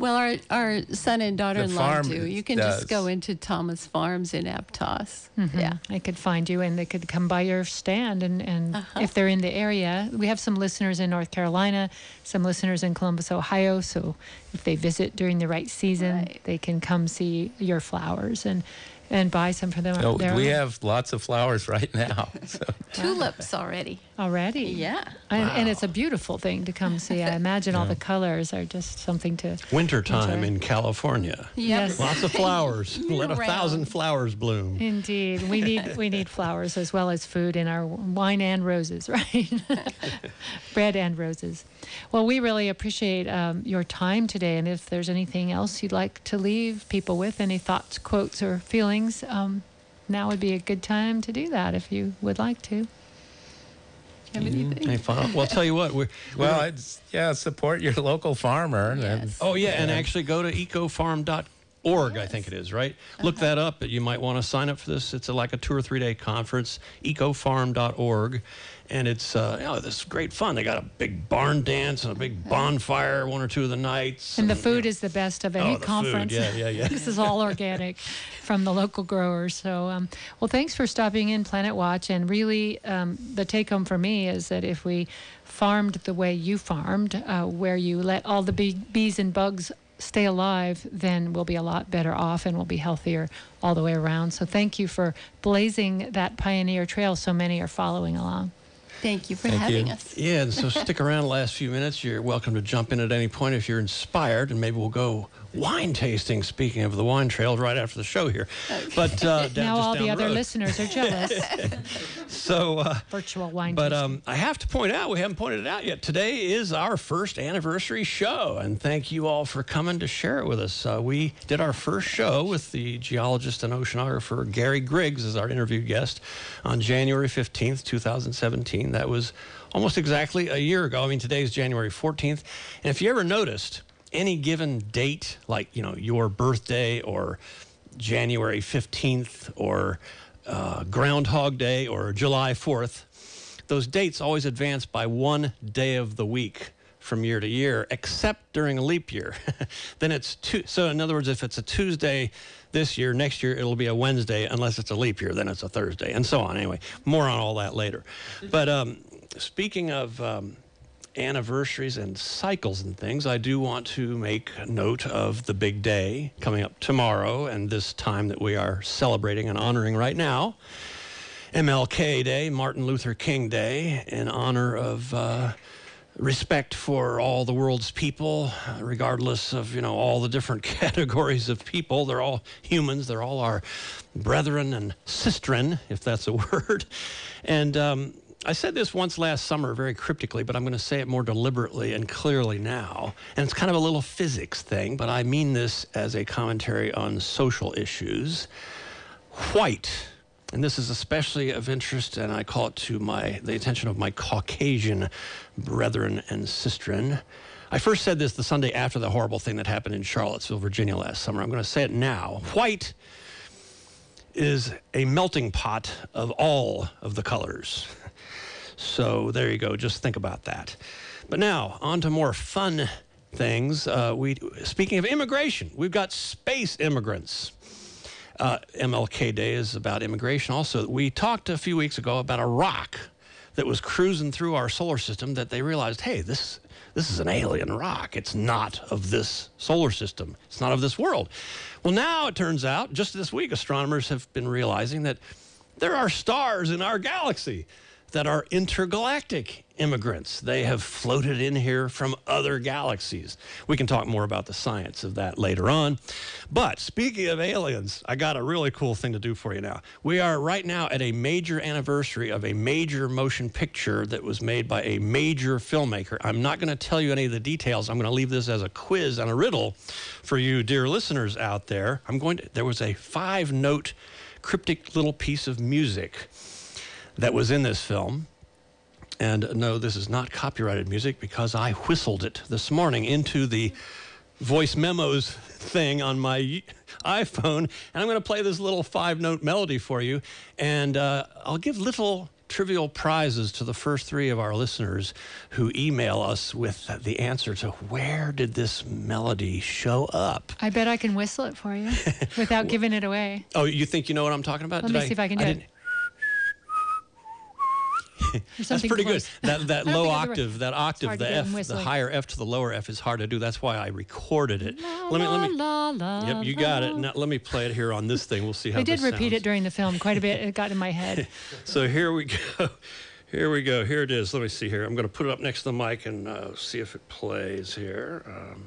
Speaker 7: Well, our, our son and daughter-in-law
Speaker 6: farm
Speaker 7: do. You can
Speaker 6: does.
Speaker 7: just go into Thomas Farms in Aptos. Yeah.
Speaker 1: They could find you and they could come by your stand. And, and
Speaker 7: Uh-huh.
Speaker 1: if they're in the area, we have some listeners in North Carolina, some listeners in Columbus, Ohio. So if they visit during the right season,
Speaker 7: Right.
Speaker 1: they can come see your flowers and, and buy some for them.
Speaker 6: No,
Speaker 1: their
Speaker 6: we
Speaker 1: own.
Speaker 6: have lots of flowers right now. (laughs) So.
Speaker 7: Tulips already.
Speaker 1: Already.
Speaker 7: Yeah.
Speaker 1: And, and it's a beautiful thing to come see. I (laughs) imagine all the colors are just something to.
Speaker 2: Wintertime
Speaker 1: Enjoy.
Speaker 2: in California.
Speaker 1: Yes.
Speaker 2: Lots of flowers. (laughs) Let a thousand flowers bloom.
Speaker 1: Indeed, we need we need (laughs) flowers as well as food in our wine and roses, right? Bread and roses. Well, we really appreciate um, your time today, and if there's anything else you'd like to leave people with, any thoughts, quotes, or feelings, um, now would be a good time to do that if you would like to.
Speaker 7: Do you have anything?
Speaker 2: Any fun? Well, I'll tell you what. We're,
Speaker 6: Well, it's, yeah, support your local farmer. and-
Speaker 7: Yes.
Speaker 2: Oh yeah, and actually go to ecofarm.org. I think it is right. Uh-huh. Look that up. But you might want to sign up for this. It's a, like a two or three day conference. Ecofarm.org, and it's uh, you know, this great fun. They got a big barn dance and a big bonfire one or two of the nights.
Speaker 1: And the food is the best of any
Speaker 2: Oh, the food.
Speaker 1: conference.
Speaker 2: Yeah, yeah, yeah. (laughs)
Speaker 1: this is all organic from the local growers. So, um, well, thanks for stopping in Planet Watch. And really, um, the take home for me is that if we farmed the way you farmed, uh, where you let all the bee- bees and bugs stay alive, then we'll be a lot better off and we'll be healthier all the way around. So, thank you for blazing that pioneer trail so many are following along.
Speaker 7: Thank you for
Speaker 6: Thank
Speaker 7: having
Speaker 6: you.
Speaker 7: us.
Speaker 2: Yeah, and so stick around the last few minutes. You're welcome to jump in at any point if you're inspired, and maybe we'll go wine tasting. Speaking of the wine trails, right after the show here. But uh, (laughs)
Speaker 1: now all
Speaker 2: down
Speaker 1: the other
Speaker 2: road.
Speaker 1: listeners are jealous. (laughs)
Speaker 2: So. Uh,
Speaker 1: Virtual wine
Speaker 2: But
Speaker 1: tasting.
Speaker 2: um, I have to point out, we haven't pointed it out yet. Today is our first anniversary show, and thank you all for coming to share it with us. Uh, we did our first show with the geologist and oceanographer Gary Griggs as our interview guest on January 15th, 2017. That was almost exactly a year ago. I mean, today's January 14th. And if you ever noticed, any given date, like, you know, your birthday or January 15th or uh, Groundhog Day or July 4th, those dates always advance by one day of the week from year to year, except during a leap year. (laughs) then it's two. So, in other words, if it's a Tuesday this year, next year it'll be a Wednesday, unless it's a leap year, then it's a Thursday, and so on. Anyway, more on all that later. But um, speaking of um, anniversaries and cycles and things, I do want to make note of the big day coming up tomorrow and this time that we are celebrating and honoring right now. MLK Day, Martin Luther King Day, in honor of uh, respect for all the world's people, regardless of you know all the different (laughs) categories of people. They're all humans. They're all our brethren and sistren, if that's a (laughs) word. And um, I said this once last summer very cryptically, but I'm going to say it more deliberately and clearly now. And it's kind of a little physics thing, but I mean this as a commentary on social issues. White and this is especially of interest, and I call it to my the attention of my Caucasian brethren and sistren. I first said this the Sunday after the horrible thing that happened in Charlottesville, Virginia last summer. I'm going to say it now. White is a melting pot of all of the colors. So there you go. Just think about that. But now on to more fun things. Uh, we speaking of immigration, we've got space immigrants. Uh, MLK Day is about immigration. Also, we talked a few weeks ago about a rock that was cruising through our solar system. That they realized, hey, this this is an alien rock. It's not of this solar system. It's not of this world. Well, now it turns out, just this week, astronomers have been realizing that there are stars in our galaxy that are intergalactic immigrants. They have floated in here from other galaxies. We can talk more about the science of that later on. But speaking of aliens, I got a really cool thing to do for you now. We are right now at a major anniversary of a major motion picture that was made by a major filmmaker. I'm not going to tell you any of the details. I'm going to leave this as a quiz and a riddle for you, dear listeners out there. I'm going to, there was a five note cryptic little piece of music that was in this film. And no, this is not copyrighted music because I whistled it this morning into the voice memos thing on my iPhone. And I'm going to play this little five note melody for you. And uh, I'll give little trivial prizes to the first three of our listeners who email us with the answer to where did this melody show up?
Speaker 1: I bet I can whistle it for you (laughs) without giving it away.
Speaker 2: Oh, you think you know what I'm talking about?
Speaker 1: Let
Speaker 2: Did
Speaker 1: me see if I can do it.
Speaker 2: That's pretty
Speaker 1: close.
Speaker 2: good. That that (laughs) low
Speaker 1: think I've ever-
Speaker 2: octave, that octave, the F, the higher F to the lower F is hard to do. That's why I recorded it.
Speaker 1: La,
Speaker 2: let me let me.
Speaker 1: la, la,
Speaker 2: Yep, you got it. Now let me play it here on this thing. We'll see how.
Speaker 1: I did repeat
Speaker 2: sounds.
Speaker 1: it during the film quite a bit. It got in my head. (laughs)
Speaker 2: So here we go. Here we go. Here it is. Let me see here. I'm going to put it up next to the mic and uh, see if it plays here. Um,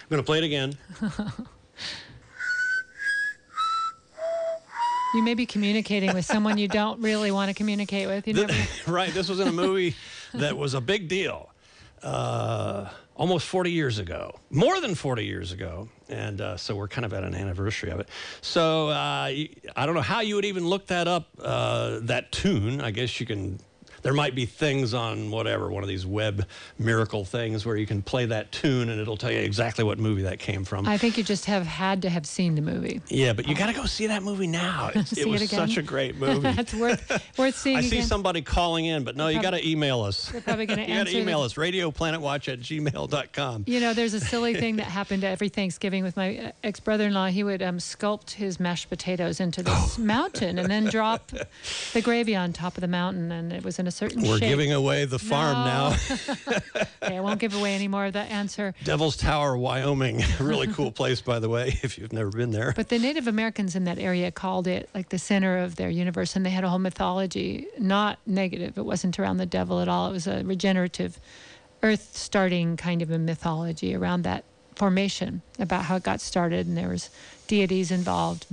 Speaker 2: I'm going to play it again. (laughs)
Speaker 1: You may be communicating with someone you don't really want to communicate with. You never know. (laughs)
Speaker 2: right. This was in a movie that was a big deal. Uh, almost 40 years ago, more than 40 years ago. And uh, so we're kind of at an anniversary of it. So uh, I don't know how you would even look that up, uh, that tune. I guess you can. There might be things on whatever, one of these web miracle things where you can play that tune and it'll tell you exactly what movie that came from.
Speaker 1: I think you just have had to have seen the movie.
Speaker 2: yeah, but you got to go see that movie now. (laughs) It
Speaker 1: it
Speaker 2: was
Speaker 1: again?
Speaker 2: such a great (laughs) movie.
Speaker 1: It's worth worth seeing (laughs)
Speaker 2: I see somebody calling in, but no, you got to email us.
Speaker 1: They're probably going to answer.
Speaker 2: You got to email us, radioplanetwatch at gmail.com.
Speaker 1: You know, there's a silly thing that happened every Thanksgiving with my uh, ex brother in law. He would um, sculpt his mashed potatoes into this (gasps) mountain and then drop the gravy on top of the mountain, and it was in a certain
Speaker 2: We're
Speaker 1: shape.
Speaker 2: giving away the farm
Speaker 1: No.
Speaker 2: now. (laughs)
Speaker 1: Okay, I won't give away any more of that answer.
Speaker 2: Devil's Tower, Wyoming. (laughs) really cool place, by the way, if you've never been there.
Speaker 1: But the Native Americans in that area called it like the center of their universe, and they had a whole mythology, not negative. It wasn't around the devil at all. It was a regenerative, earth starting kind of a mythology around that formation about how it got started, and there was deities involved.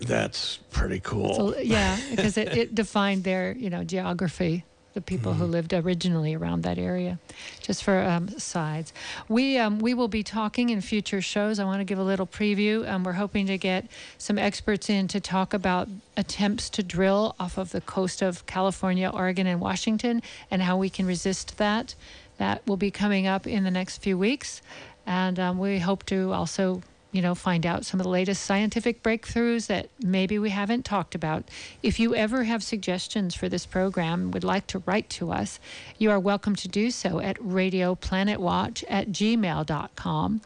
Speaker 2: That's pretty cool.
Speaker 1: So, yeah, because it, it defined their, you know, geography, the people who lived originally around that area. Just for um, sides, we um, we will be talking in future shows. I want to give a little preview. Um, we're hoping to get some experts in to talk about attempts to drill off of the coast of California, Oregon, and Washington, and how we can resist that. That will be coming up in the next few weeks, and um, we hope to also you know, find out some of the latest scientific breakthroughs that maybe we haven't talked about. If you ever have suggestions for this program, would like to write to us, you are welcome to do so at radioplanetwatch at gmail.com.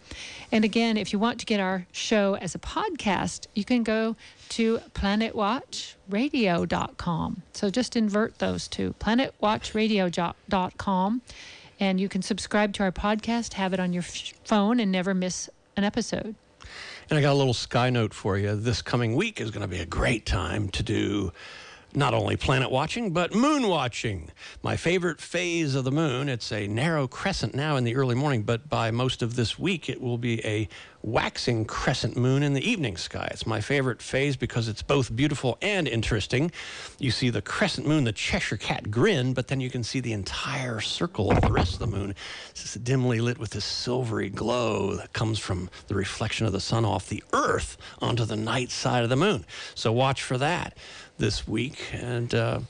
Speaker 1: And again, if you want to get our show as a podcast, you can go to planetwatchradio.com. So just invert those two, planetwatchradio.com. And you can subscribe to our podcast, have it on your phone, and never miss an episode.
Speaker 2: And I got a little sky note for you. This coming week is going to be a great time to do not only planet watching, but moon watching. My favorite phase of the moon. It's a narrow crescent now in the early morning, but by most of this week, it will be a waxing crescent moon in the evening sky. It's my favorite phase because it's both beautiful and interesting. You see the crescent moon, the Cheshire Cat grin, but then you can see the entire circle of the rest of the moon. It's just dimly lit with this silvery glow that comes from the reflection of the sun off the earth onto the night side of the moon. So watch for that this week. And uh,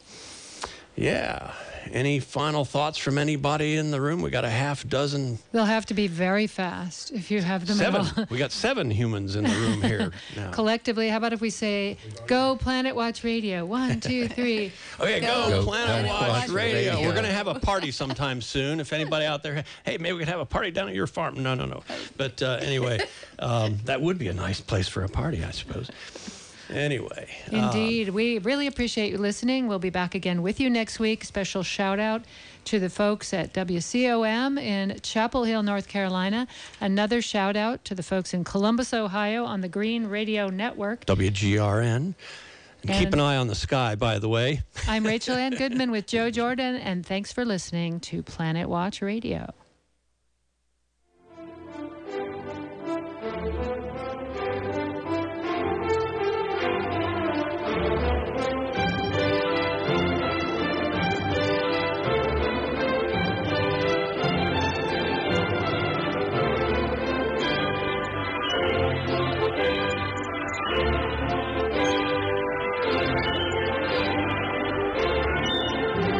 Speaker 2: yeah, any final thoughts from anybody in the room? We got a half dozen,
Speaker 1: They'll have to be very fast if you have them
Speaker 2: seven. (laughs) we got seven humans in the room here (laughs) now.
Speaker 1: Collectively, how about if we say, go Planet Watch Radio? One, two, (laughs) three.
Speaker 2: Okay, go,
Speaker 7: Go
Speaker 2: Planet,
Speaker 7: Planet
Speaker 2: Watch,
Speaker 7: Watch
Speaker 2: Radio.
Speaker 7: Radio.
Speaker 2: We're going to have a party sometime soon. If anybody out there, hey, maybe we could have a party down at your farm. No, no, no. But uh, anyway, um, that would be a nice place for a party, I suppose. Anyway,
Speaker 1: Indeed. Um, we really appreciate you listening. We'll be back again with you next week. Special shout out to the folks at WCOM in Chapel Hill, North Carolina. Another shout out to the folks in Columbus, Ohio on the Green Radio Network.
Speaker 2: WGRN. And keep an eye on the sky, by the way.
Speaker 1: I'm Rachel Ann (laughs) Goodman with Joe Jordan, and thanks for listening to Planet Watch Radio.